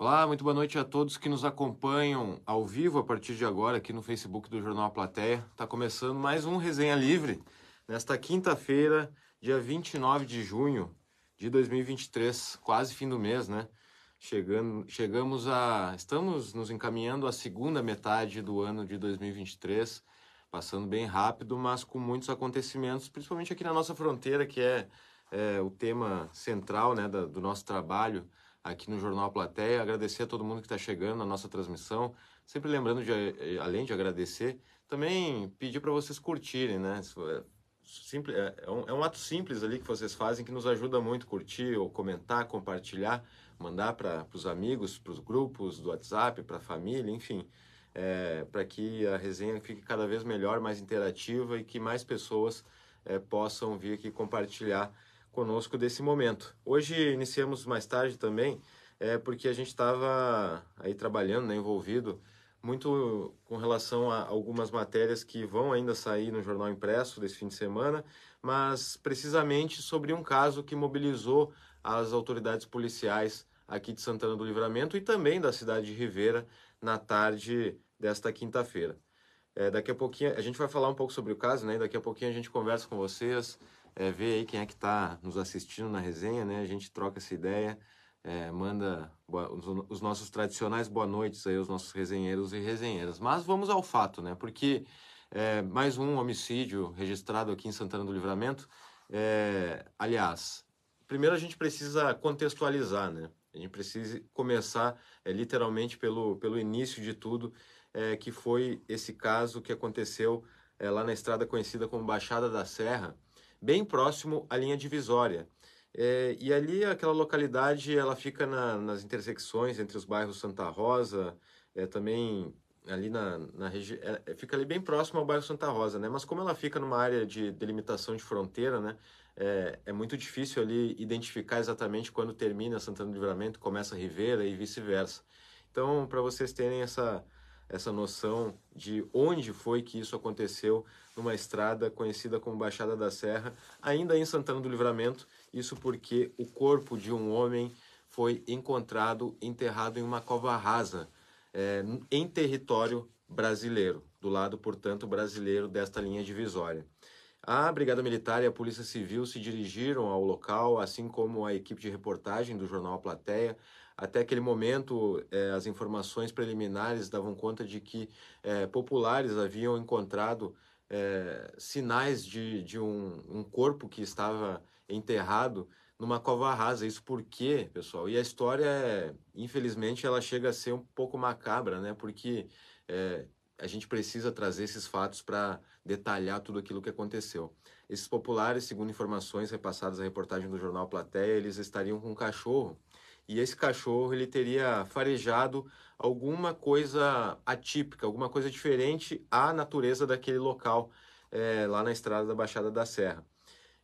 Olá, muito boa noite a todos que nos acompanham ao vivo a partir de agora aqui no Facebook do Jornal A Plateia. Está começando mais um Resenha Livre nesta quinta-feira, dia 29 de junho de 2023, quase fim do mês, né? Chegando, chegamos a. Estamos nos encaminhando à segunda metade do ano de 2023, passando bem rápido, mas com muitos acontecimentos, principalmente aqui na nossa fronteira, que é, é o tema central né, da, do nosso trabalho aqui no Jornal Plateia. Agradecer a todo mundo que está chegando na nossa transmissão. Sempre lembrando, de, eh, além de agradecer, também pedir para vocês curtirem, né? É, simples, é, é, um, é um ato simples ali que vocês fazem que nos ajuda muito curtir ou comentar, compartilhar, mandar para os amigos, para os grupos do WhatsApp, para a família, enfim, é, para que a resenha fique cada vez melhor, mais interativa e que mais pessoas é, possam vir aqui compartilhar conosco desse momento. Hoje iniciamos mais tarde também, é, porque a gente estava aí trabalhando, né, envolvido muito com relação a algumas matérias que vão ainda sair no jornal impresso desse fim de semana, mas precisamente sobre um caso que mobilizou as autoridades policiais aqui de Santana do Livramento e também da cidade de Ribeira na tarde desta quinta-feira. É, daqui a pouquinho a gente vai falar um pouco sobre o caso, né? Daqui a pouquinho a gente conversa com vocês, é, ver aí quem é que está nos assistindo na resenha, né? A gente troca essa ideia, é, manda boa, os, os, nossos tradicionais boa noites aí aos nossos resenheiros e resenheiras. Mas vamos ao fato, né? Porque é, mais um homicídio registrado aqui em Santana do Livramento. É, aliás, primeiro a gente precisa contextualizar, né? A gente precisa começar é, literalmente pelo, pelo início de tudo, é, que foi esse caso que aconteceu lá na estrada conhecida como Baixada da Serra, bem próximo à linha divisória. É, e ali aquela localidade ela fica na, nas intersecções entre os bairros Santa Rosa, é, também ali na, na região, é, é, fica ali bem próximo ao bairro Santa Rosa, né? Mas como ela fica numa área de delimitação de fronteira, né? É, é muito difícil ali identificar exatamente quando termina Santana do Livramento, começa Rivera e vice-versa. Então, para vocês terem essa essa noção de onde foi que isso aconteceu numa estrada conhecida como Baixada da Serra, ainda em Santana do Livramento. Isso porque o corpo de um homem foi encontrado enterrado em uma cova rasa é, em território brasileiro, do lado, portanto, brasileiro desta linha divisória. A Brigada Militar e a Polícia Civil se dirigiram ao local, assim como a equipe de reportagem do jornal A Plateia, até aquele momento, eh, as informações preliminares davam conta de que eh, populares haviam encontrado eh, sinais de, de um, um, corpo que estava enterrado numa cova rasa. Isso por quê, pessoal? E a história, infelizmente, ela chega a ser um pouco macabra, né? Porque a gente precisa trazer esses fatos para detalhar tudo aquilo que aconteceu. Esses populares, segundo informações repassadas à reportagem do jornal Plateia, eles estariam com um cachorro e esse cachorro ele teria farejado alguma coisa atípica, alguma coisa diferente à natureza daquele local é, lá na estrada da Baixada da Serra.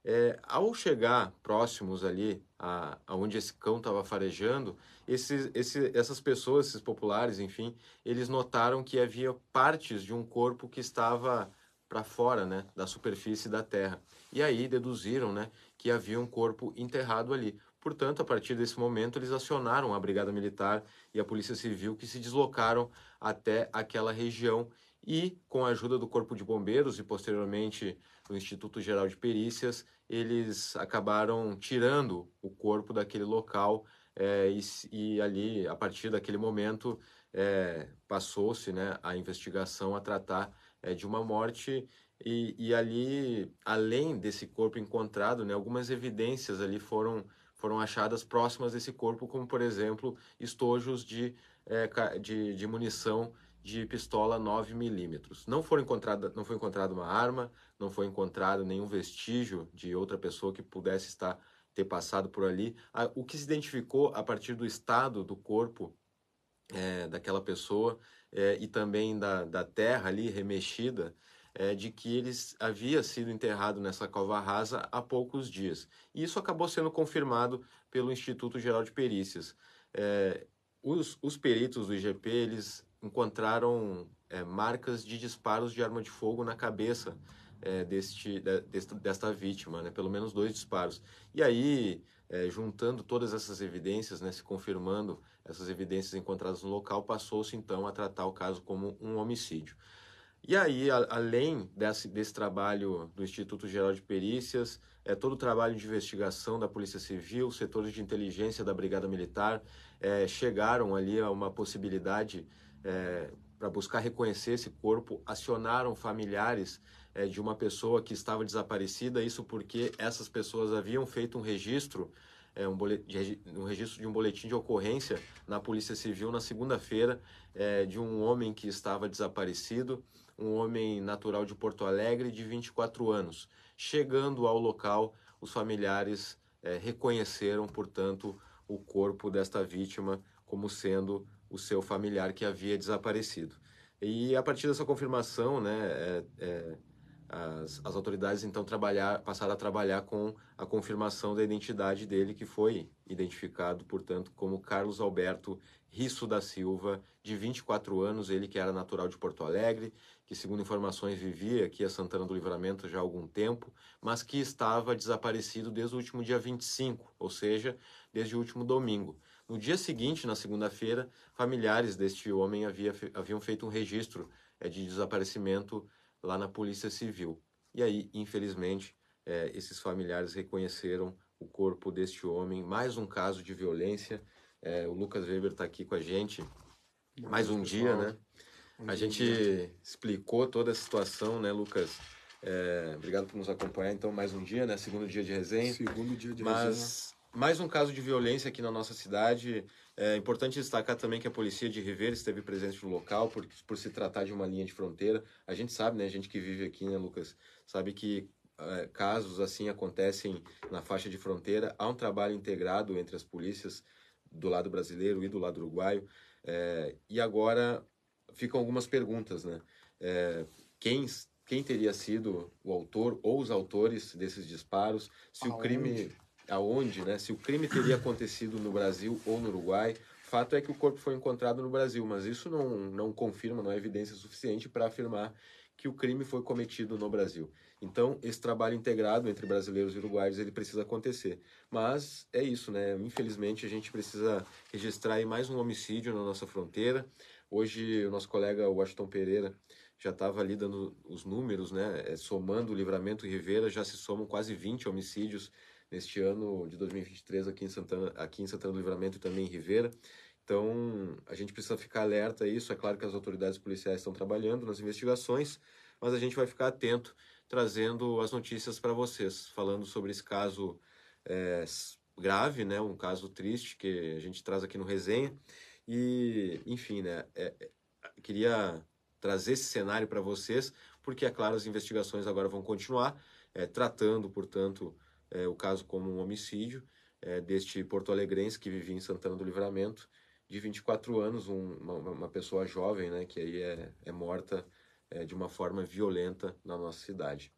É, ao chegar próximos ali a, aonde esse cão estava farejando, esses, esse, essas pessoas, esses populares, enfim, eles notaram que havia partes de um corpo que estava para fora, né, da superfície da terra. E aí deduziram, né, que havia um corpo enterrado ali. Portanto, a partir desse momento, eles acionaram a Brigada Militar e a Polícia Civil, que se deslocaram até aquela região e, com a ajuda do Corpo de Bombeiros e posteriormente do Instituto Geral de Perícias, eles acabaram tirando o corpo daquele local é, e, e, ali, a partir daquele momento, é, passou-se né, a investigação a tratar é, de uma morte e, e, ali, além desse corpo encontrado, né, algumas evidências ali foram foram achadas próximas desse corpo, como por exemplo estojos de, é, de, de, munição de pistola 9 milímetros. Não, foram encontrada, não foi encontrada uma arma, não foi encontrado nenhum vestígio de outra pessoa que pudesse estar ter passado por ali. O que se identificou a partir do estado do corpo é, daquela pessoa é, e também da, da terra ali remexida é, de que ele havia sido enterrado nessa cova rasa há poucos dias. E isso acabou sendo confirmado pelo Instituto Geral de Perícias. É, os, os, peritos do IGP eles encontraram é, marcas de disparos de arma de fogo na cabeça é, deste, desta, desta vítima, né? pelo menos dois disparos. E aí é, juntando todas essas evidências, né, se confirmando essas evidências encontradas no local, passou-se então a tratar o caso como um homicídio. E aí, a, além desse, desse trabalho do Instituto Geral de Perícias, é, todo o trabalho de investigação da Polícia Civil, setores de inteligência da Brigada Militar, é, chegaram ali a uma possibilidade é, para buscar reconhecer esse corpo, acionaram familiares é, de uma pessoa que estava desaparecida, isso porque essas pessoas haviam feito um registro, é, um, boletim, um, registro de um boletim de ocorrência na Polícia Civil na segunda-feira é, de um homem que estava desaparecido, um homem natural de Porto Alegre de 24 anos. Chegando ao local, os familiares é, reconheceram, portanto, o corpo desta vítima como sendo o seu familiar que havia desaparecido. E a partir dessa confirmação, né, é, é, as, as autoridades então trabalhar, passaram a trabalhar com a confirmação da identidade dele, que foi identificado, portanto, como Carlos Alberto Risso da Silva, de 24 anos, ele que era natural de Porto Alegre, que, segundo informações, vivia aqui a Santana do Livramento já há algum tempo, mas que estava desaparecido desde o último dia 25, ou seja, desde o último domingo. No dia seguinte, na segunda-feira, familiares deste homem havia, haviam feito um registro é, de desaparecimento lá na Polícia Civil. E aí, infelizmente, é, esses familiares reconheceram o corpo deste homem. Mais um caso de violência. É, o Lucas Weber está aqui com a gente. Mais um dia, né? A gente explicou toda a situação, né, Lucas? É, obrigado por nos acompanhar. Então, mais um dia, né? Segundo dia de resenha. Segundo dia de Mas, resenha. mais um caso de violência aqui na nossa cidade. É importante destacar também que a Polícia de Ribeira esteve presente no local, por, por se tratar de uma linha de fronteira. A gente sabe, né? A gente que vive aqui, né, Lucas? Sabe que é, casos assim acontecem na faixa de fronteira. Há um trabalho integrado entre as polícias do lado brasileiro e do lado uruguaio. É, e agora ficam algumas perguntas, né? É, quem, quem teria sido o autor ou os autores desses disparos? Se aonde? o crime aonde, né? Se o crime teria acontecido no Brasil ou no Uruguai? Fato é que o corpo foi encontrado no Brasil, mas isso não, não confirma, não é evidência suficiente para afirmar que o crime foi cometido no Brasil. Então, esse trabalho integrado entre brasileiros e uruguaios, ele precisa acontecer. Mas é isso, né? Infelizmente, a gente precisa registrar mais um homicídio na nossa fronteira. Hoje, o nosso colega Washington Pereira já estava ali dando os números, né? É, somando o Livramento e Rivera, já se somam quase 20 homicídios neste ano de 2023 aqui em Santana, aqui em Santana do Livramento e também em Rivera. Então, a gente precisa ficar alerta a isso. É claro que as autoridades policiais estão trabalhando nas investigações, mas a gente vai ficar atento, trazendo as notícias para vocês, falando sobre esse caso é, grave, né? Um caso triste que a gente traz aqui no resenha e, enfim, né, é, é, queria trazer esse cenário para vocês, porque, é claro, as investigações agora vão continuar, é, tratando, portanto, é, o caso como um homicídio é, deste porto-alegrense que vivia em Santana do Livramento, de 24 anos, um, uma, uma, pessoa jovem, né, que aí é, é morta de uma forma violenta na nossa cidade.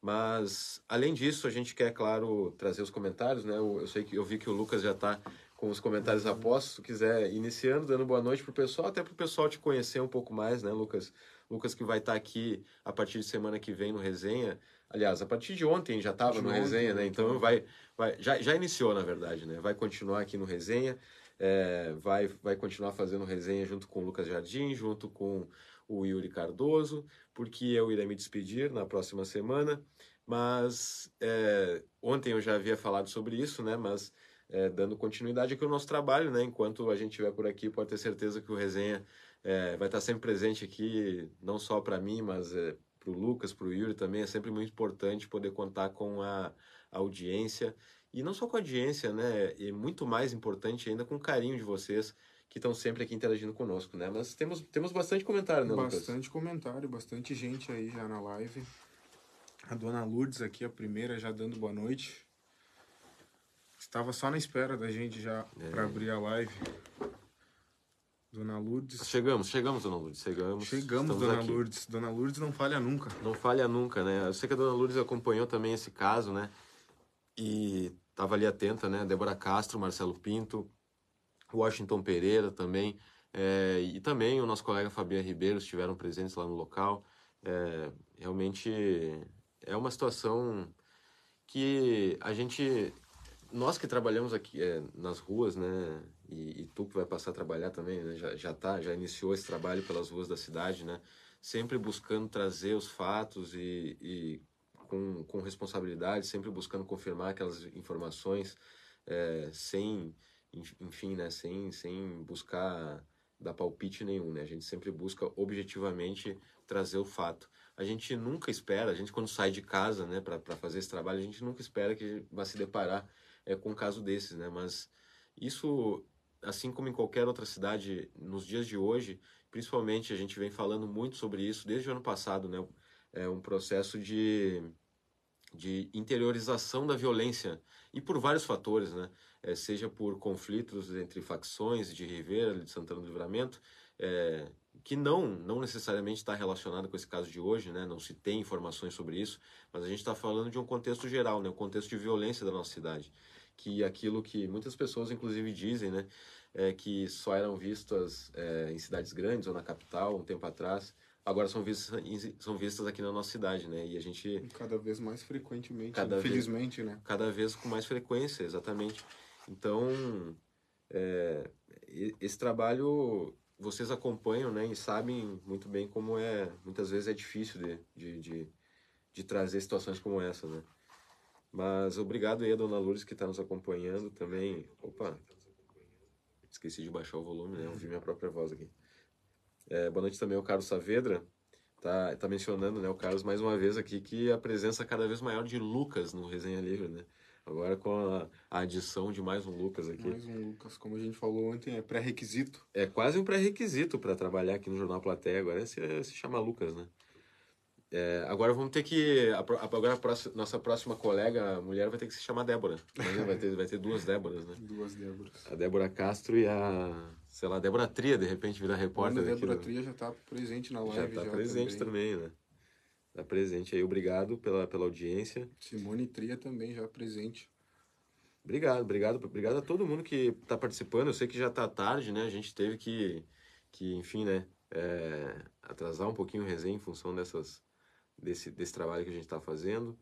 Mas, além disso, a gente quer, claro, trazer os comentários, né? Eu, eu sei que eu vi que o Lucas já está com os comentários após, se quiser, iniciando, dando boa noite pro pessoal, até pro pessoal te conhecer um pouco mais, né, Lucas? Lucas que vai estar tá aqui a partir de semana que vem no Resenha. Aliás, a partir de ontem já estava no Resenha, né? Então vai, vai já, já iniciou, na verdade, né? Vai continuar aqui no Resenha, é, vai, vai continuar fazendo resenha junto com o Lucas Jardim, junto com o Yuri Cardoso, porque eu irei me despedir na próxima semana. Mas é, ontem eu já havia falado sobre isso, né? Mas é, dando continuidade aqui ao nosso trabalho, né? Enquanto a gente estiver por aqui, pode ter certeza que o Resenha é, vai estar sempre presente aqui, não só para mim, mas é, para o Lucas, para o Yuri também. É sempre muito importante poder contar com a, a audiência, e não só com a audiência, né? E muito mais importante ainda com o carinho de vocês que estão sempre aqui interagindo conosco, né? Mas temos, temos bastante comentário, né, Lucas? Bastante comentário, bastante gente aí já na live. A dona Lourdes aqui, a primeira, já dando boa noite. Estava só na espera da gente já é. para abrir a live. Dona Lourdes. Chegamos, chegamos, Dona Lourdes, chegamos. Chegamos, Dona aqui. Lourdes. Dona Lourdes não falha nunca. Não falha nunca, né? Eu sei que a Dona Lourdes acompanhou também esse caso, né? E estava ali atenta, né? Débora Castro, Marcelo Pinto, Washington Pereira também. É, e também o nosso colega Fabiano Ribeiro estiveram presentes lá no local. É, realmente é uma situação que a gente nós que trabalhamos aqui é, nas ruas, né, e, e, tu que vai passar a trabalhar também, né, já, já tá, já iniciou esse trabalho pelas ruas da cidade, né, sempre buscando trazer os fatos e, e com, com responsabilidade, sempre buscando confirmar aquelas informações é, sem, enfim, né, sem, sem buscar dar palpite nenhum, né, a gente sempre busca objetivamente trazer o fato. A gente nunca espera, a gente quando sai de casa, né, para fazer esse trabalho, a gente nunca espera que vá se deparar é, com um caso desses, né? Mas isso, assim como em qualquer outra cidade, nos dias de hoje, principalmente a gente vem falando muito sobre isso desde o ano passado, né? É um processo de, de interiorização da violência e por vários fatores, né? É, seja por conflitos entre facções de Rivera, de Santana do Livramento, é, que não não necessariamente está relacionado com esse caso de hoje, né? Não se tem informações sobre isso, mas a gente está falando de um contexto geral, né? Um contexto de violência da nossa cidade que aquilo que muitas pessoas inclusive dizem, né, é que só eram vistas é, em cidades grandes ou na capital um tempo atrás, agora são vistas são vistas aqui na nossa cidade, né? E a gente cada vez mais frequentemente, cada infelizmente, vez, né? Cada vez com mais frequência, exatamente. Então, é, esse trabalho vocês acompanham, né? E sabem muito bem como é, muitas vezes é difícil de, de, de, de trazer situações como essa, né? Mas obrigado aí a Dona Lourdes que está nos acompanhando também. Opa, esqueci de baixar o volume, né? Ouvi minha própria voz aqui. É, boa noite também ao Carlos Saavedra. Tá, tá mencionando, né, o Carlos mais uma vez aqui que a presença cada vez maior de Lucas no Resenha Livre, né? Agora com a, adição de mais um Lucas aqui. Mais um Lucas, como a gente falou ontem, é pré-requisito. É quase um pré-requisito para trabalhar aqui no Jornal Platéia. Agora é se, se chama Lucas, né? É, agora vamos ter que. Agora a próxima, nossa próxima colega, mulher, vai ter que se chamar Débora. Vai ter, vai ter duas Déboras, né? Duas Déboras. A Débora Castro e a. Sei lá, a Débora Tria, de repente, virar repórter. A Débora Tria já está presente na live. Já está presente também. também, né? Está presente aí. Obrigado pela, pela audiência. Simone Tria também já presente. Obrigado, obrigado. Obrigado a todo mundo que está participando. Eu sei que já está tarde, né? A gente teve que, que enfim, né? É, atrasar um pouquinho o resenha em função dessas desse, desse trabalho que a gente está fazendo.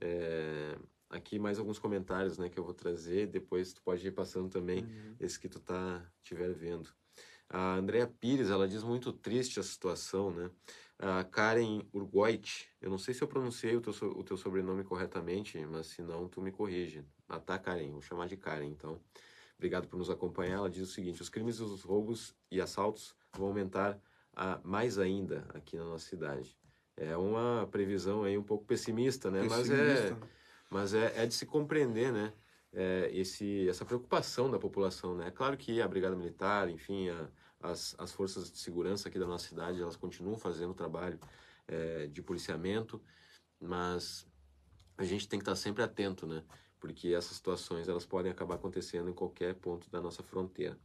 É, aqui mais alguns comentários né, que eu vou trazer, depois tu pode ir passando também uhum. esse que tu tá tiver vendo. A Andrea Pires, ela diz muito triste a situação, né? A Karen Urgoit, eu não sei se eu pronunciei o teu, o teu sobrenome corretamente, mas se não, tu me corrige. Ah, tá, Karen, vou chamar de Karen, então. Obrigado por nos acompanhar. Ela diz o seguinte: os crimes, os roubos e assaltos vão aumentar a, mais ainda aqui na nossa cidade. É uma previsão aí um pouco pessimista, né? Pessimista. Mas, é, mas é, é de se compreender, né? É, esse, essa preocupação da população, né? É claro que a Brigada Militar, enfim, a, as, as forças de segurança aqui da nossa cidade, elas continuam fazendo o trabalho é, de policiamento, mas a gente tem que estar sempre atento, né? Porque essas situações elas podem acabar acontecendo em qualquer ponto da nossa fronteira.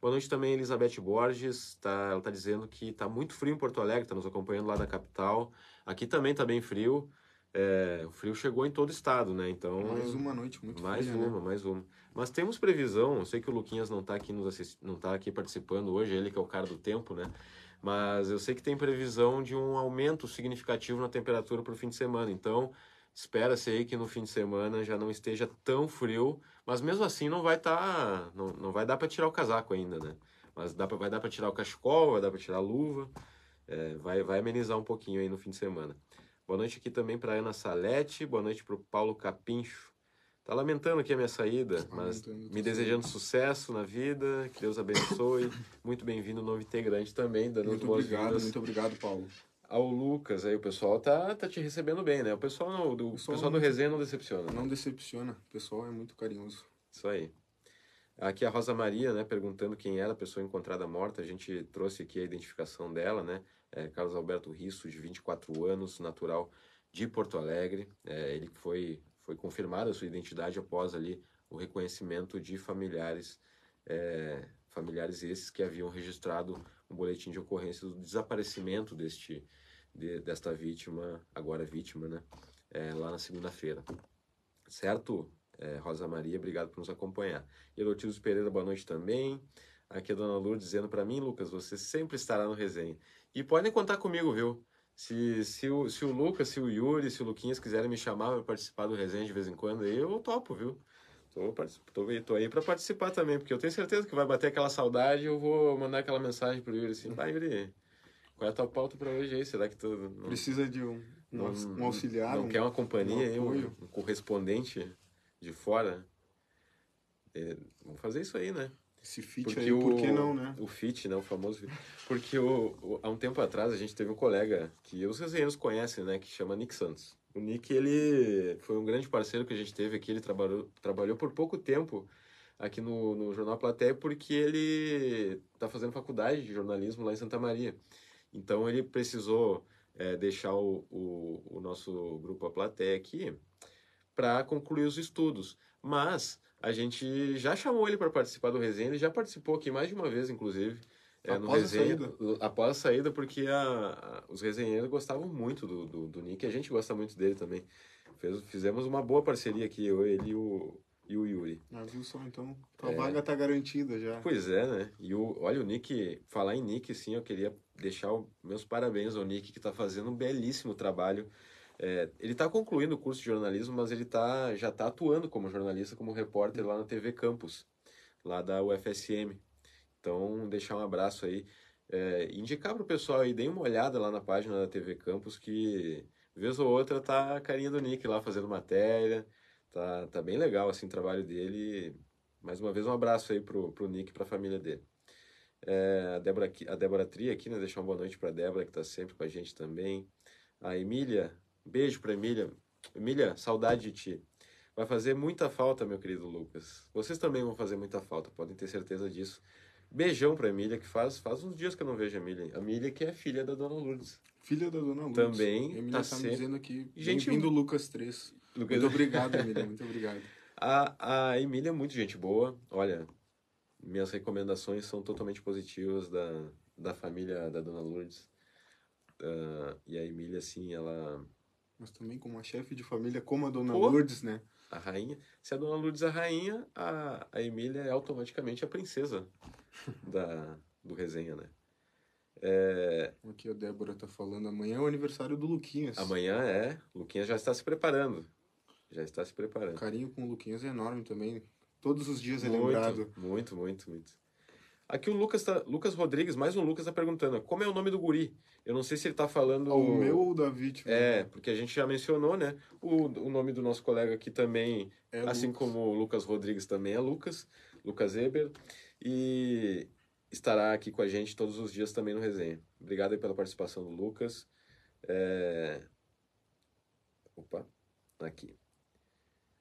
Boa noite também, Elizabeth Borges. Tá, ela está dizendo que está muito frio em Porto Alegre, está nos acompanhando lá da capital. Aqui também está bem frio. É, o frio chegou em todo o estado, né? Então mais uma noite muito mais fria, uma, né? mais uma. Mas temos previsão. Eu sei que o Luquinhas não está aqui nos assist... não tá aqui participando hoje, ele que é o cara do tempo, né? Mas eu sei que tem previsão de um aumento significativo na temperatura para o fim de semana. Então espera-se aí que no fim de semana já não esteja tão frio, mas mesmo assim não vai estar, tá, não, não vai dar para tirar o casaco ainda, né? Mas dá pra, vai dar para tirar o cachecol, vai dar para tirar a luva, é, vai, vai amenizar um pouquinho aí no fim de semana. Boa noite aqui também para Ana Salete, boa noite para o Paulo Capincho. Tá lamentando aqui a minha saída, tá mas me desejando sucesso na vida, que Deus abençoe. muito bem-vindo, novo integrante também, dando Muito obrigado, muito obrigado, Paulo ao Lucas, aí o pessoal tá, tá te recebendo bem, né? O pessoal, no, do, o pessoal, pessoal do resenha não decepciona. Não decepciona, o pessoal é muito carinhoso. Isso aí. Aqui a Rosa Maria, né, perguntando quem era a pessoa encontrada morta, a gente trouxe aqui a identificação dela, né? É Carlos Alberto Risso, de 24 anos, natural de Porto Alegre. É, ele foi, foi confirmada a sua identidade após ali o reconhecimento de familiares, é, familiares esses que haviam registrado um boletim de ocorrência do desaparecimento deste, de, desta vítima, agora vítima, né? É, lá na segunda-feira. Certo, é, Rosa Maria? Obrigado por nos acompanhar. Elotildes Pereira, boa noite também. Aqui a dona Lourdes dizendo para mim, Lucas, você sempre estará no resenha. E podem contar comigo, viu? Se, se, o, se o Lucas, se o Yuri, se o Luquinhas quiserem me chamar para participar do resenha de vez em quando, eu topo, viu? Tô, tô, tô aí para participar também, porque eu tenho certeza que vai bater aquela saudade eu vou mandar aquela mensagem pro Yuri assim, vai Yuri, qual é a tua pauta para hoje aí? Será que tu... Não, Precisa de um, um, um auxiliar? Não, um, quer uma companhia um, um, correspondente de fora? É, vamos fazer isso aí, né? Esse fit porque aí, o, por que não, né? O fit, né? O famoso fit. Porque o, o, há um tempo atrás a gente teve um colega que os resenheiros conhecem, né? Que chama Nick Santos. O Nick, ele foi um grande parceiro que a gente teve aqui. Ele trabalhou, trabalhou por pouco tempo aqui no, no Jornal Platéia porque ele está fazendo faculdade de jornalismo lá em Santa Maria. Então ele precisou é, deixar o, o, o, nosso grupo A Platéia aqui para concluir os estudos. Mas a gente já chamou ele para participar do resenha, ele já participou aqui mais de uma vez, inclusive. É, após no resenha, a saída. Após a saída, porque a, a, os resenheiros gostavam muito do, do, do Nick, a gente gosta muito dele também. Fez, fizemos uma boa parceria aqui, eu, ele e o, e o Yuri. Ah, viu só, então a é, vaga tá garantida já. Pois é, né? E o, olha, o Nick, falar em Nick, sim, eu queria deixar o, meus parabéns ao Nick, que está fazendo um belíssimo trabalho é, ele está concluindo o curso de jornalismo, mas ele tá, já está atuando como jornalista, como repórter lá na TV Campus, lá da UFSM. Então, deixar um abraço aí. É, indicar para o pessoal aí, deem uma olhada lá na página da TV Campus, que vez ou outra tá a carinha do Nick lá fazendo matéria. Tá, tá bem legal assim, o trabalho dele. Mais uma vez, um abraço aí pro, pro Nick e para a família dele. É, a, Débora, a Débora Tri aqui, né? Deixar uma boa noite para a Débora, que está sempre com a gente também. A Emília, Beijo para Emília. Emília, saudade de ti. Vai fazer muita falta, meu querido Lucas. Vocês também vão fazer muita falta, podem ter certeza disso. Beijão pra Emília, que faz, faz uns dias que eu não vejo a Emília. A Emília que é filha da Dona Lourdes. Filha da Dona Lourdes. Também. A Emília tá, tá me dizendo aqui. Gente, bem-vindo, Lucas 3. Lucas... Muito obrigado, Emília. Muito obrigado. A, a Emília é muito gente boa. Olha, minhas recomendações são totalmente positivas da, da família da Dona Lourdes. Uh, e a Emília, assim, ela mas também com uma chefe de família como a Dona Pô, Lourdes, né? A rainha. Se a Dona Lourdes é a rainha, a, a Emília é automaticamente a princesa da, do resenha, né? É... Aqui a Débora tá falando, amanhã é o aniversário do Luquinhas. Amanhã é, Luquinhas já está se preparando. Já está se preparando. O carinho com o Luquinhas é enorme também. Todos os dias é muito, lembrado. Muito, muito, muito. Aqui o Lucas, tá, Lucas Rodrigues, mais um Lucas, está perguntando como é o nome do guri. Eu não sei se ele está falando. O meu ou da vítima? É, porque a gente já mencionou, né? O, o nome do nosso colega aqui também, é assim Lucas. como o Lucas Rodrigues também é Lucas, Lucas Eber. E estará aqui com a gente todos os dias também no resenha. Obrigado aí pela participação do Lucas. É... Opa, aqui.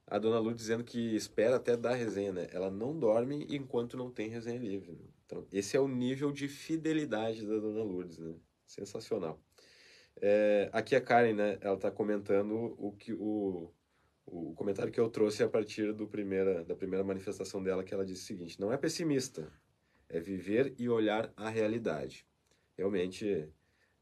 A dona Lu dizendo que espera até dar resenha, né? Ela não dorme enquanto não tem resenha livre. Né? Então, esse é o nível de fidelidade da dona Lourdes, né? Sensacional. É, aqui a Karen, né? Ela está comentando o que o, o comentário que eu trouxe a partir do primeira, da primeira manifestação dela, que ela disse o seguinte: não é pessimista, é viver e olhar a realidade. Realmente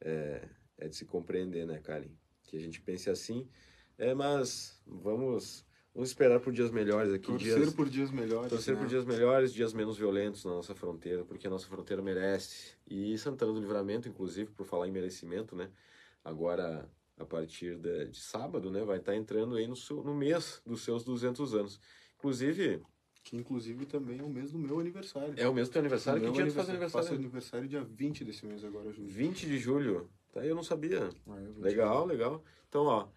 é, é de se compreender, né, Karen? Que a gente pense assim, é, mas vamos Vamos esperar por dias melhores aqui. Torcer dias, por dias melhores. Torcer né? por dias melhores, dias menos violentos na nossa fronteira, porque a nossa fronteira merece. E Santana do Livramento, inclusive, por falar em merecimento, né? Agora, a partir de, de sábado, né? Vai estar entrando aí no, seu, no mês dos seus 200 anos. Inclusive... Que inclusive também é o mês do meu aniversário. É o mês do teu aniversário? Que dia tu faz aniversário? Faço aniversário dia 20 desse mês agora, Júlio. 20 de julho? Tá aí, eu não sabia. Ah, legal, legal. Então, ó,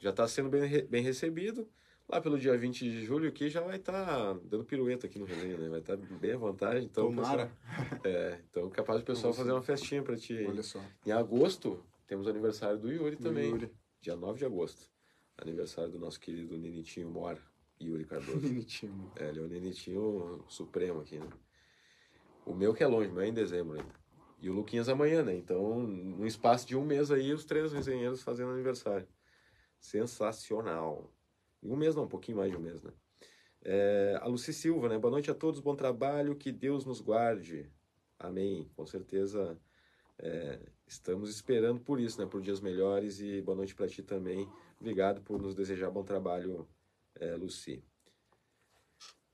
já está sendo bem, bem recebido. Lá pelo dia 20 de julho aqui já vai estar tá dando pirueta aqui no resenha, né? Vai estar tá bem à vontade. Então, Tomara. Pessoal, é, então capaz do pessoal fazer uma festinha para ti. Olha só. Em agosto, temos aniversário do Yuri também. Yuri. Dia 9 de agosto. Aniversário do nosso querido Ninitinho Mora, Yuri Cardoso. Ninitinho. É, ele é o Ninitinho supremo aqui, né? O meu que é longe, mas é em dezembro ainda. E o Luquinhas amanhã, né? Então, num espaço de um mês aí, os três resenheiros fazendo aniversário. Sensacional. Um mês não, um pouquinho mais de um mês, né? É, a Luci Silva, né? Boa noite a todos, bom trabalho, que Deus nos guarde. Amém. Com certeza é, estamos esperando por isso, né? Por dias melhores e boa noite para ti também. Obrigado por nos desejar bom trabalho, é, Luci.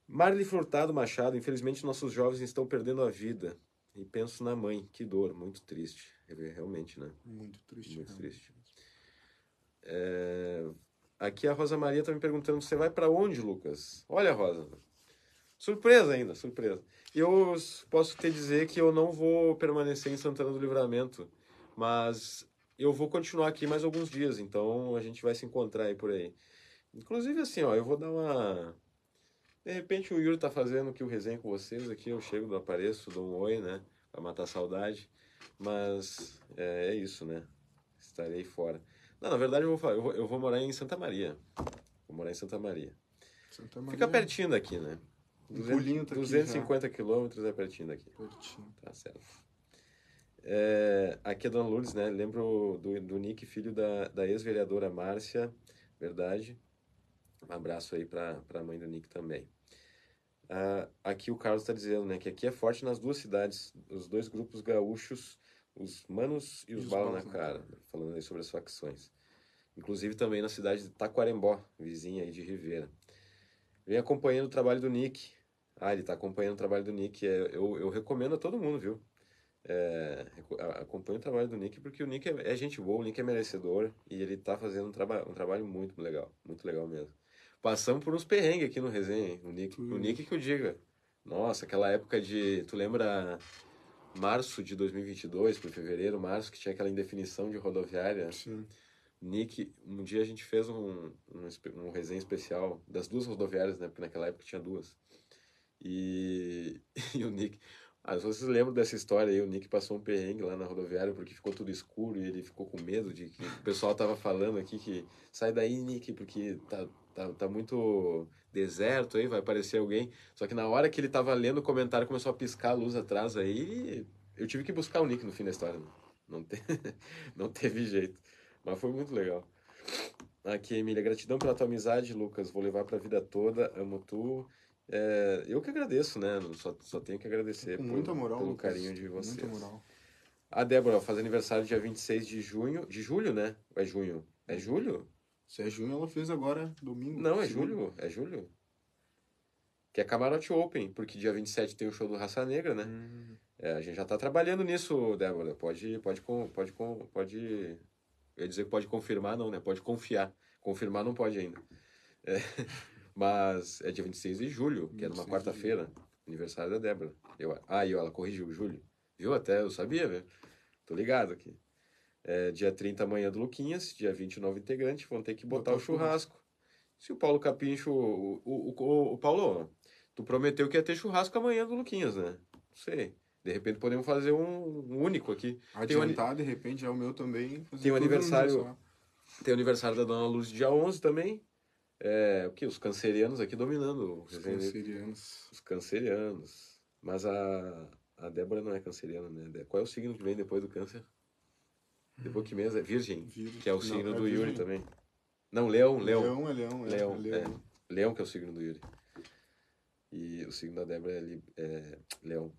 Marli Furtado Machado, infelizmente nossos jovens estão perdendo a vida. E penso na mãe, que dor, muito triste. Realmente, né? Muito triste. Muito realmente. triste. É, aqui a Rosa Maria tá me perguntando, você vai para onde, Lucas? Olha, Rosa, surpresa ainda, surpresa. Eu posso te dizer que eu não vou permanecer em Santana do Livramento, mas eu vou continuar aqui mais alguns dias, então a gente vai se encontrar aí por aí. Inclusive, assim, ó, eu vou dar uma. De repente o Yuri tá fazendo aqui o resenha com vocês aqui, eu chego, apareço, dou um oi, né? Pra matar a saudade. Mas é, é isso, né? Estarei fora. Não, na verdade eu vou, eu vou, eu vou morar em Santa Maria. Vou morar em Santa Maria. Santa Maria. Fica pertinho daqui, né? Um 200, tá 250 quilômetros é pertinho daqui. Pertinho. Tá certo. É, aqui é Dona Lourdes, né? Lembro do, do Nick, filho da, da ex-vereadora Márcia, verdade. Um abraço aí para a mãe do Nick também. Ah, aqui o Carlos está dizendo, né, que aqui é forte nas duas cidades, os dois grupos gaúchos, os manos e os, os balas na cara, falando aí sobre as facções. Inclusive também na cidade de Taquarembó, vizinha aí de Ribeira. Vem acompanhando o trabalho do Nick. Ah, ele está acompanhando o trabalho do Nick. É, eu, eu recomendo a todo mundo, viu? É, acompanhe o trabalho do Nick, porque o Nick é, é, gente boa, o Nick é merecedor e ele está fazendo um, traba um trabalho muito legal, muito legal mesmo. Passamos por uns perrengues aqui no resenha, o Nick, o Nick que eu diga. Nossa, aquela época de, tu lembra março de 2022 para fevereiro, março, que tinha aquela indefinição de rodoviária. Sim. Nick, um dia a gente fez um, um, um resenha especial das duas rodoviárias, né? Porque naquela época tinha duas. E, e o Nick, ah, se vocês lembram dessa história aí, o Nick passou um perrengue lá na rodoviária porque ficou tudo escuro e ele ficou com medo de que o pessoal tava falando aqui que sai daí, Nick, porque tá, tá, tá muito deserto aí, vai aparecer alguém. Só que na hora que ele tava lendo o comentário, começou a piscar a luz atrás aí, eu tive que buscar o Nick no fim da história. Não, te... não teve jeito. Mas foi muito legal. Aqui, Emília, gratidão pela tua amizade, Lucas. Vou levar pra vida toda. Amo tu. É, eu que agradeço, né? Só, só tenho que agradecer Com muita moral, pelo carinho de vocês. Muita moral. A Débora faz aniversário dia 26 de junho. De julho, né? É junho? É julho? Se é junho, ela fez agora, domingo. Não, é julho. É julho. Que é Camarote Open, porque dia 27 tem o show do Raça Negra, né? Hum. É, a gente já tá trabalhando nisso, Débora. Pode, pode, pode, pode. Eu ia dizer que pode confirmar, não, né? Pode confiar. Confirmar não pode ainda. É. Mas é dia 26 de julho, que é numa quarta-feira, aniversário da Débora. Eu, ah, e ela corrigiu, julho. Viu? Até eu sabia, velho. Tô ligado aqui. É, dia 30 amanhã do Luquinhas, dia 29 integrante, vão ter que botar, botar o churrasco. churrasco. Se o Paulo Capincho. O, o, o, o, Paulo, tu prometeu que ia ter churrasco amanhã do Luquinhas, né? Não sei. De repente podemos fazer um, um único aqui. Adiantar, um, de repente, é o meu também. Tem o um aniversário. Tem o aniversário da Dona Luz dia 11 também. É, o que? Os cancerianos aqui dominando. Os cancerianos. Os cancerianos. Mas a, a Débora não é canceriana, né? Qual é o signo que vem depois do câncer? Depois que mês? É virgem, virgem. que é o signo não, é do Yuri também. Não, leão, leão. Leão é leão, é. Leão, é, leão. É. leão que é o signo do Yuri. E o signo da Débora é, é leão.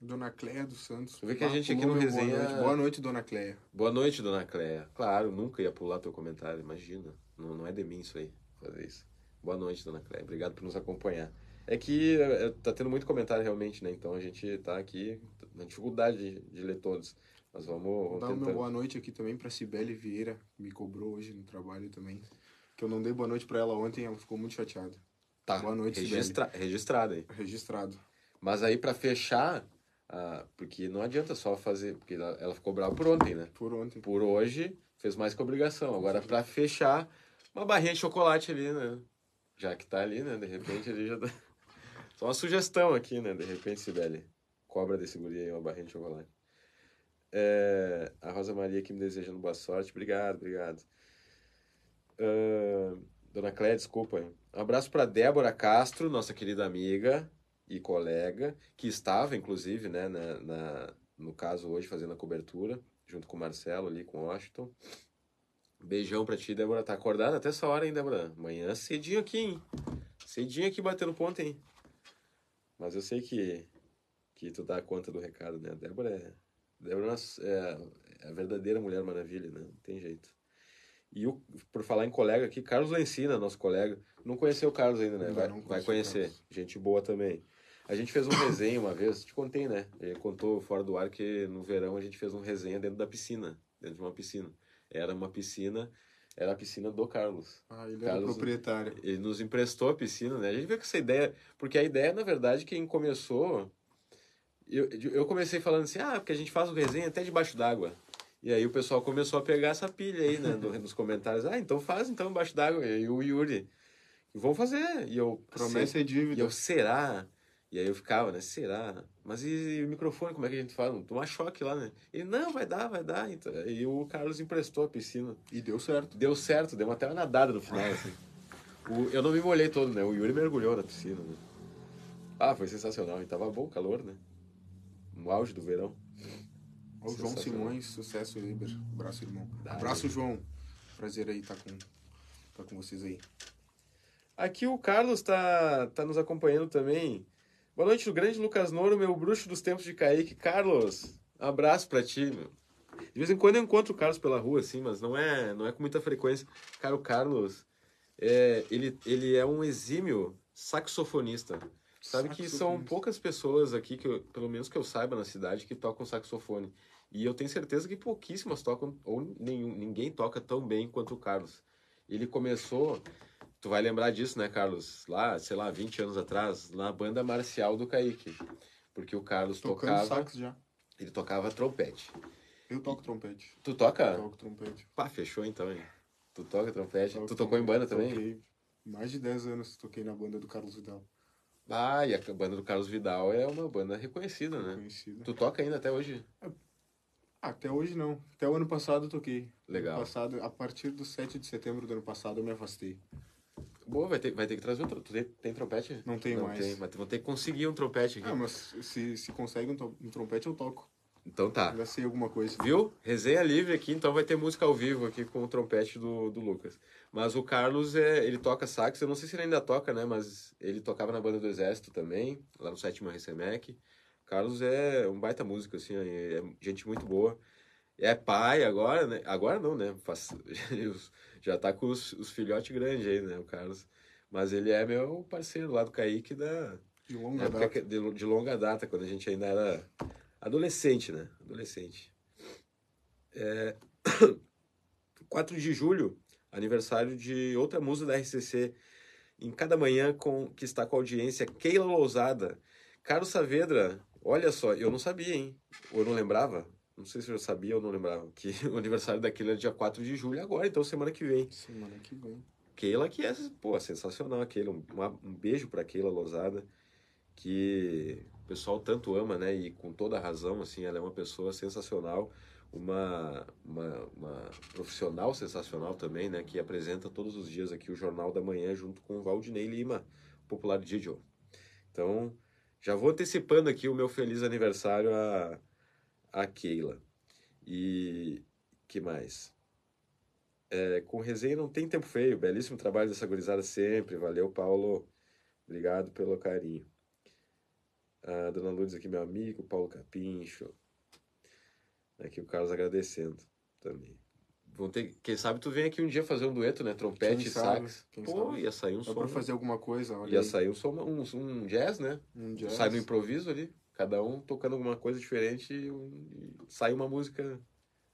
Dona Cleia dos Santos. Vê que a gente aqui no resenha... Boa noite. boa noite, Dona Cleia. Boa noite, Dona Cleia. Claro, nunca ia pular teu comentário, imagina. Não, não é de mim isso aí fazer isso. Boa noite, dona Cléia. Obrigado por nos acompanhar. É que é, é, tá tendo muito comentário realmente, né? Então a gente tá aqui na dificuldade de, de ler todos. Mas vamos. Vou dar uma boa noite aqui também para Cibele Vieira, que me cobrou hoje no trabalho também. Que eu não dei boa noite para ela ontem, ela ficou muito chateada. Tá. Boa noite, Registra Cibele. Registrado aí. Registrado. Mas aí para fechar, ah, porque não adianta só fazer, porque ela, ela ficou brava por ontem, né? Por ontem. Por hoje, fez mais que obrigação. Agora para fechar, uma barrinha de chocolate ali, né? Já que tá ali, né? De repente ele já tá... Só uma sugestão aqui, né? De repente, Sibeli, cobra desse guri aí uma barrinha de chocolate. É... A Rosa Maria aqui me desejando boa sorte. Obrigado, obrigado. Uh... Dona Cléia, desculpa. Hein? Um abraço para Débora Castro, nossa querida amiga e colega, que estava, inclusive, né, na, na, no caso hoje, fazendo a cobertura, junto com o Marcelo ali, com o Washington. Beijão pra ti, Débora. Tá acordada até essa hora, hein, Débora? Amanhã cedinho aqui, hein? Cedinho aqui batendo ponto, hein? Mas eu sei que, que tu dá conta do recado, né? Débora é, Débora é, é a verdadeira Mulher Maravilha, né? Não tem jeito. E o, por falar em colega aqui, Carlos Lencina, nosso colega. Não conheceu o Carlos ainda, né? Vai, vai conhecer. Gente boa também. A gente fez um resenha uma vez, te contei, né? Ele contou fora do ar que no verão a gente fez um resenha dentro da piscina, dentro de uma piscina. Era uma piscina era a piscina do Carlos. Ah, ele era o Carlos- proprietário. Ele nos emprestou a piscina, né? A gente veio com essa ideia, porque a ideia, na verdade, quem começou. Eu, eu comecei falando assim, ah, porque a gente faz o resenha até debaixo d'água. E aí o pessoal começou a pegar essa pilha aí, né, nos comentários. Ah, então faz então embaixo d'água. E o Yuri, vão fazer. E eu, Promessa é E dívida. eu, será? E aí eu ficava, né? Será? Mas e, o microfone, como é que a gente faz? Tomar choque lá, né? Ele, não, vai dar, vai dar. Então, e o Carlos emprestou a piscina. E deu certo. Deu certo, deu até uma nadada no final, assim. O- eu não me molhei todo, né? O Yuri mergulhou na piscina, né? Ah, foi sensacional. E tava bom o calor, né? No auge do verão. O João. Simões, sucesso, Liber. Abraço, irmão. Dá, Abraço, João. Prazer aí estar com, tá com vocês aí. Aqui o Carlos tá, tá nos acompanhando também. Boa noite, o grande Lucas Noro, meu bruxo dos tempos de Kaique. Carlos, abraço pra ti, meu. De vez em quando eu encontro o Carlos pela rua, assim, mas não é, não é com muita frequência. Cara, o Carlos, é, ele, ele é um exímio saxofonista. Sabe que são poucas pessoas aqui, que eu- pelo menos que eu saiba na cidade, que tocam saxofone. E eu tenho certeza que pouquíssimas tocam, ou nenhum, ninguém toca tão bem quanto o Carlos. Ele começou, tu vai lembrar disso, né, Carlos? Lá, sei lá, 20 anos atrás, na banda marcial do Kaique. Porque o Carlos Tocando tocava, sax já. ele tocava trompete. Eu toco trompete. Tu toca? Eu toco trompete. Pá, fechou então, hein? Tu toca trompete. Toco tu tocou em banda também? Toquei. Mais de 10 anos toquei na banda do Carlos Vidal. Ah, e a banda do Carlos Vidal é uma banda reconhecida, né? Conhecida. Tu toca ainda até hoje? Ah, até hoje não. Até o ano passado eu toquei. Legal. Ano passado, a partir do 7 de setembro do ano passado eu me afastei. Boa, vai ter, vai ter que trazer um tro- Tu tem, tem trompete? Não tenho mais. Tem, mas vou ter que conseguir um trompete aqui. Ah, mas se, se consegue um, um trompete eu toco. Então tá. Já sei alguma coisa. Viu? Resenha livre aqui, então vai ter música ao vivo aqui com o trompete do, do Lucas. Mas o Carlos, é, ele toca sax, eu não sei se ele ainda toca, né? Mas ele tocava na banda do Exército também, lá no sétimo RCMEC. Carlos é um baita músico, assim, é gente muito boa. É pai agora, né? Agora não, né? Faz- Já tá com os, os filhotes grandes aí, né? O Carlos. Mas ele é meu parceiro lá do Kaique da, De longa época data. de, de longa data, quando a gente ainda era adolescente, né? Adolescente. É... 4 de julho, aniversário de outra musa da RCC, em cada manhã com que está com a audiência, Keila Lousada. Carlos Saavedra, olha só, eu não sabia, hein? Ou eu não lembrava? Não sei se eu sabia ou não lembrava. Que o aniversário daquele é dia 4 de julho agora, então semana que vem. Semana que vem. Keila, que é, pô, sensacional, Keila. Um, um beijo pra Keila Lousada, que o pessoal tanto ama, né? E com toda a razão, assim, ela é uma pessoa sensacional, uma, uma, uma profissional sensacional também, né? Que apresenta todos os dias aqui o Jornal da Manhã junto com o Valdinei Lima, popular Didio. Então, já vou antecipando aqui o meu feliz aniversário a, a Keila. E que mais? É, com resenha não tem tempo feio. Belíssimo trabalho dessa gurizada sempre. Valeu, Paulo. Obrigado pelo carinho. A dona Lourdes aqui, meu amigo. Paulo Capincho. Aqui o Carlos agradecendo também. Vão ter, quem sabe tu vem aqui um dia fazer um dueto, né? Trompete Quem e sabe, sax. Pô, sabe. ia sair um Dá som. pra fazer alguma coisa, olha Ia aí. sair um som, um, um jazz, né? Um jazz. Sai no improviso ali. Cada um tocando alguma coisa diferente e, sai uma música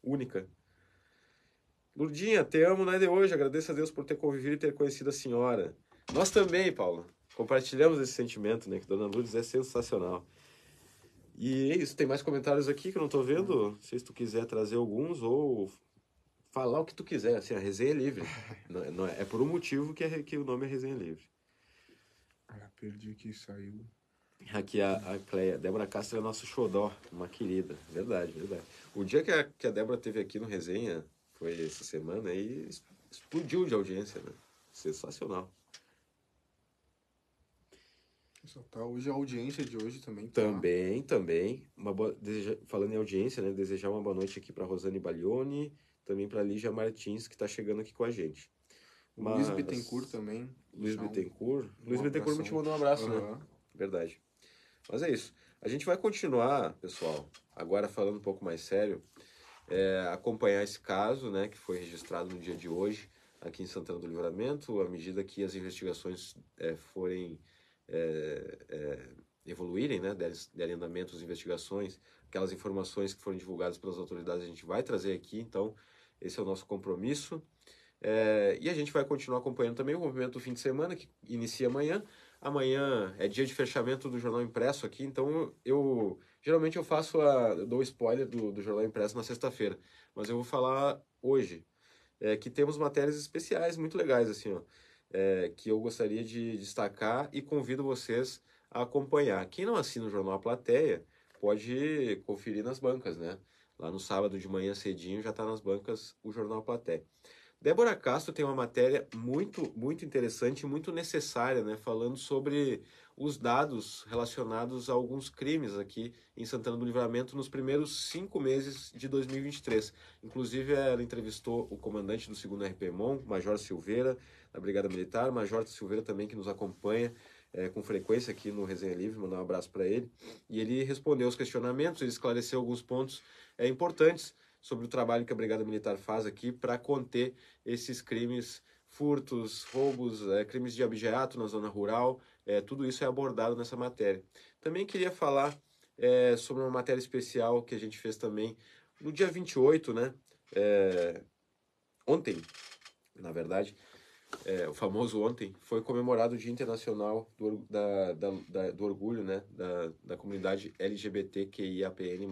única. Lurdinha, te amo, não é de hoje. Agradeço a Deus por ter convivido e ter conhecido a senhora. Nós também, Paulo. Compartilhamos esse sentimento, né? Que Dona Lourdes é sensacional. E é isso, tem mais comentários aqui que eu não tô vendo. Sei se tu quiser trazer alguns ou falar o que tu quiser. Assim, a resenha é livre. Não é, não é, é por um motivo que, é, que o nome é resenha livre. Ah, perdi aqui, saiu. Aqui a, a Cleia, Débora Castro é nosso xodó, uma querida, verdade, verdade. O dia que a, que a Débora teve aqui no Resenha, foi essa semana, aí explodiu de audiência, né? Sensacional. Tá hoje a audiência de hoje também. Tá. Também, também, uma boa, deseja- falando em audiência, né? Desejar uma boa noite aqui para Rosane Baglione, também para Lígia Martins, que está chegando aqui com a gente. Luiz Mas- Bittencourt também. Luiz Bittencourt. Luiz Bittencourt me te mandou um abraço, né? Verdade. Mas é isso. A gente vai continuar, pessoal, agora falando um pouco mais sério, é, acompanhar esse caso, né, que foi registrado no dia de hoje aqui em Santana do Livramento, à medida que as investigações é, forem é, é, evoluírem, né, derem andamento às investigações, aquelas informações que foram divulgadas pelas autoridades a gente vai trazer aqui, então esse é o nosso compromisso. É, e a gente vai continuar acompanhando também o movimento do fim de semana, que inicia amanhã. Amanhã é dia de fechamento do jornal impresso aqui, então eu geralmente eu faço a eu dou spoiler do, do jornal impresso na sexta-feira, mas eu vou falar hoje é, que temos matérias especiais muito legais assim, ó, é, que eu gostaria de destacar e convido vocês a acompanhar. Quem não assina o jornal A Plateia pode conferir nas bancas, né? Lá no sábado de manhã cedinho já está nas bancas o jornal A Plateia. Débora Castro tem uma matéria muito, muito interessante muito necessária, né? Falando sobre os dados relacionados a alguns crimes aqui em Santana do Livramento nos primeiros cinco meses de 2023. Inclusive, ela entrevistou o comandante do 2 RPMON, Major Silveira, da Brigada Militar, Major Silveira também, que nos acompanha é, com frequência aqui no Resenha Livre, mandar um abraço para ele. E ele respondeu os questionamentos, ele esclareceu alguns pontos é, importantes sobre o trabalho que a Brigada Militar faz aqui para conter esses crimes, furtos, roubos, é, crimes de abigeato na zona rural, é, tudo isso é abordado nessa matéria. Também queria falar é, sobre uma matéria especial que a gente fez também no dia 28, né? Ontem, na verdade, é, o famoso ontem, foi comemorado o Dia Internacional do, da, da, da, do Orgulho né? da, da comunidade LGBTQIAPN+.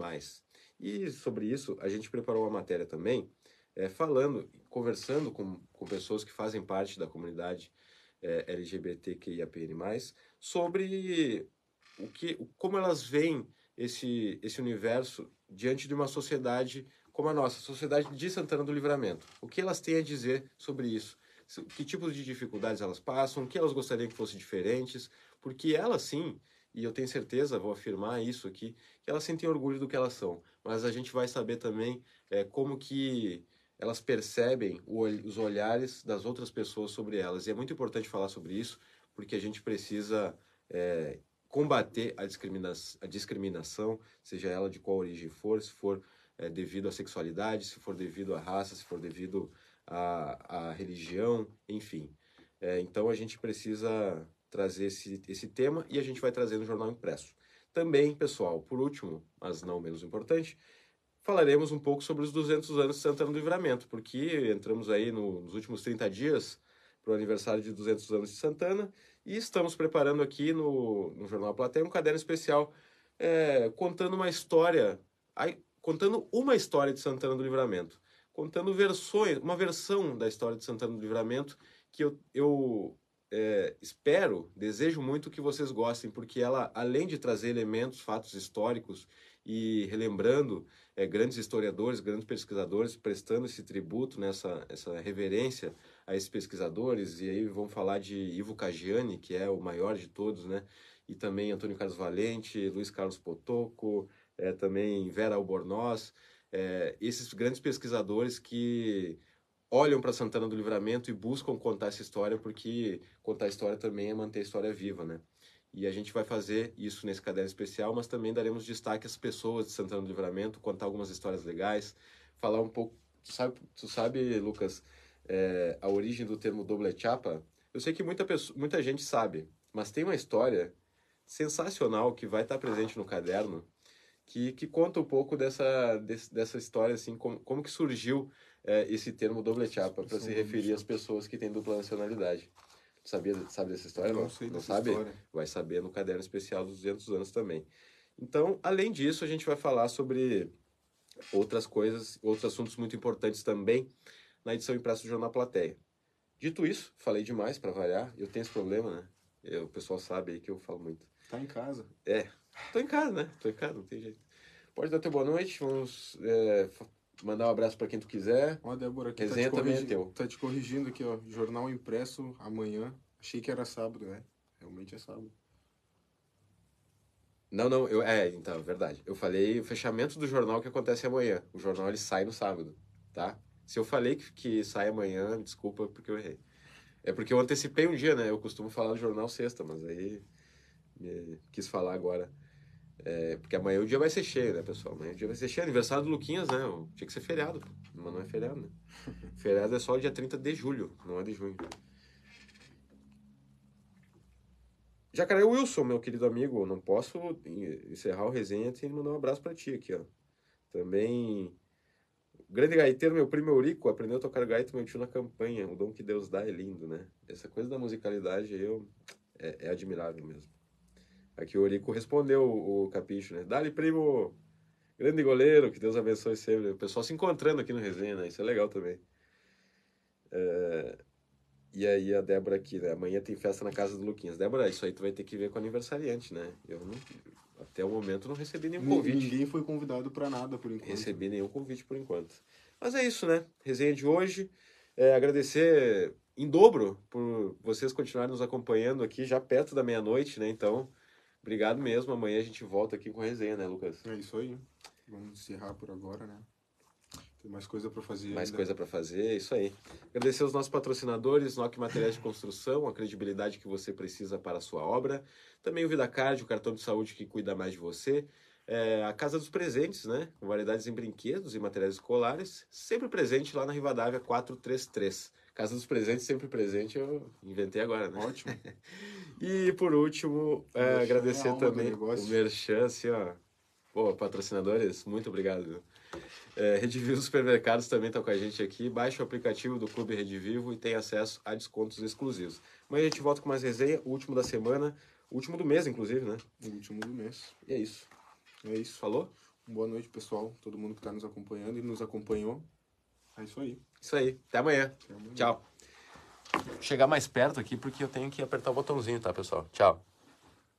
E sobre isso, a gente preparou uma matéria também, é, falando, conversando com, com pessoas que fazem parte da comunidade é, LGBTQIAPN+, sobre o que, como elas veem esse, esse universo diante de uma sociedade como a nossa, a sociedade de Santana do Livramento. O que elas têm a dizer sobre isso? Que tipos de dificuldades elas passam, o que elas gostariam que fossem diferentes, porque elas sim, e eu tenho certeza, vou afirmar isso aqui, que elas sentem orgulho do que elas são. Mas a gente vai saber também é, como que elas percebem o, os olhares das outras pessoas sobre elas. E é muito importante falar sobre isso, porque a gente precisa é, combater a, discrimina a discriminação, seja ela de qual origem for, se for é, devido à sexualidade, se for devido à raça, se for devido à, à religião, enfim. É, então a gente precisa trazer esse, esse tema e a gente vai trazer no jornal impresso. Também, pessoal, por último, mas não menos importante, falaremos um pouco sobre os 200 anos de Santana do Livramento, porque entramos aí no, nos últimos 30 dias para o aniversário de 200 anos de Santana e estamos preparando aqui no, no Jornal Plateia um caderno especial é, contando uma história, aí, contando uma história de Santana do Livramento, contando versões, uma versão da história de Santana do Livramento que eu, eu é, espero, desejo muito que vocês gostem, porque ela, além de trazer elementos, fatos históricos e relembrando é, grandes historiadores, grandes pesquisadores, prestando esse tributo, nessa né, essa reverência a esses pesquisadores, e aí vamos falar de Ivo Cagiani, que é o maior de todos, né? E também Antônio Carlos Valente, Luiz Carlos Potoco, é, também Vera Albornoz, é, esses grandes pesquisadores que olham para Santana do Livramento e buscam contar essa história, porque contar a história também é manter a história viva, né? E a gente vai fazer isso nesse caderno especial, mas também daremos destaque às pessoas de Santana do Livramento, contar algumas histórias legais, falar um pouco. Tu sabe, tu sabe Lucas, é, a origem do termo doble chapa? Eu sei que muita, pessoa, muita gente sabe, mas tem uma história sensacional que vai estar presente no caderno que, que conta um pouco dessa, dessa história, assim, como, como que surgiu é, esse termo doble chapa para se referir às pessoas que têm dupla nacionalidade. Sabia, sabe dessa história? Não, não sei não sabe? História. Vai saber no caderno especial dos 200 anos também. Então, além disso, a gente vai falar sobre outras coisas, outros assuntos muito importantes também na edição impressa do Jornal Plateia. Dito isso, falei demais para variar. Eu tenho esse problema, né? Eu, o pessoal sabe aí que eu falo muito. Tá em casa. É, tô em casa, né? Tô em casa, não tem jeito. Pode dar teu boa noite, vamos é, mandar um abraço para quem tu quiser. Ó, Débora, aqui Resenha tá também é teu. Tá te corrigindo aqui, ó. Jornal impresso amanhã. Achei que era sábado, né? Realmente é sábado. Não, não, eu, é, então, verdade. Eu falei o fechamento do jornal que acontece amanhã. O jornal ele sai no sábado, tá? Se eu falei que, que sai amanhã, desculpa porque eu errei. É porque eu antecipei um dia, né? Eu costumo falar do jornal sexta, mas aí me, quis falar agora. É, porque amanhã o dia vai ser cheio, né, pessoal? Amanhã o dia vai ser cheio. Aniversário do Luquinhas, né? Tinha que ser feriado, pô. mas não é feriado, né? feriado é só o dia 30 de julho, não é de junho. Jacaré Wilson, meu querido amigo, não posso encerrar o resenha sem mandar um abraço para ti aqui, ó. Também grande gaiteiro, meu primo Eurico, aprendeu a tocar gaita meu tio na campanha. O dom que Deus dá é lindo, né? Essa coisa da musicalidade eu, é, é admirável mesmo. Aqui o Eurico respondeu o, o capricho, né? Dali, primo, grande goleiro, que Deus abençoe sempre. O pessoal se encontrando aqui no resenha, né? Isso é legal também. É... E aí a Débora aqui, né? Amanhã tem festa na casa do Luquinhas. Débora, isso aí tu vai ter que ver com o aniversariante, né? Eu não, até o momento não recebi nenhum convite. Ninguém foi convidado para nada por enquanto. Recebi nenhum convite por enquanto. Mas é isso, né? Resenha de hoje. É, agradecer em dobro por vocês continuarem nos acompanhando aqui já perto da meia-noite, né? Então, obrigado mesmo. Amanhã a gente volta aqui com a resenha, né, Lucas? É isso aí. Vamos encerrar por agora, né? Tem mais coisa para fazer. Mais ainda. coisa para fazer, é isso aí. Agradecer aos nossos patrocinadores, NOC Materiais de Construção, a credibilidade que você precisa para a sua obra. Também o VidaCard, o cartão de saúde que cuida mais de você. É, a Casa dos Presentes, né? Com variedades em brinquedos e materiais escolares. Sempre presente lá na Rivadavia 433. Casa dos Presentes, sempre presente, eu inventei agora, né? Ótimo. e por último, é, agradecer também o Merchan, assim, ó. Pô, patrocinadores, muito obrigado. É, Rede Vivo Supermercados também está com a gente aqui. Baixe o aplicativo do Clube Rede Vivo e tem acesso a descontos exclusivos. Amanhã a gente volta com mais resenha, o último da semana, o último do mês, inclusive, né? No último do mês. E é isso. É isso. Falou? Boa noite, pessoal. Todo mundo que está nos acompanhando e nos acompanhou. É isso aí. Isso aí. Até amanhã. Até amanhã. Tchau. Vou chegar mais perto aqui porque eu tenho que apertar o botãozinho, tá, pessoal? Tchau.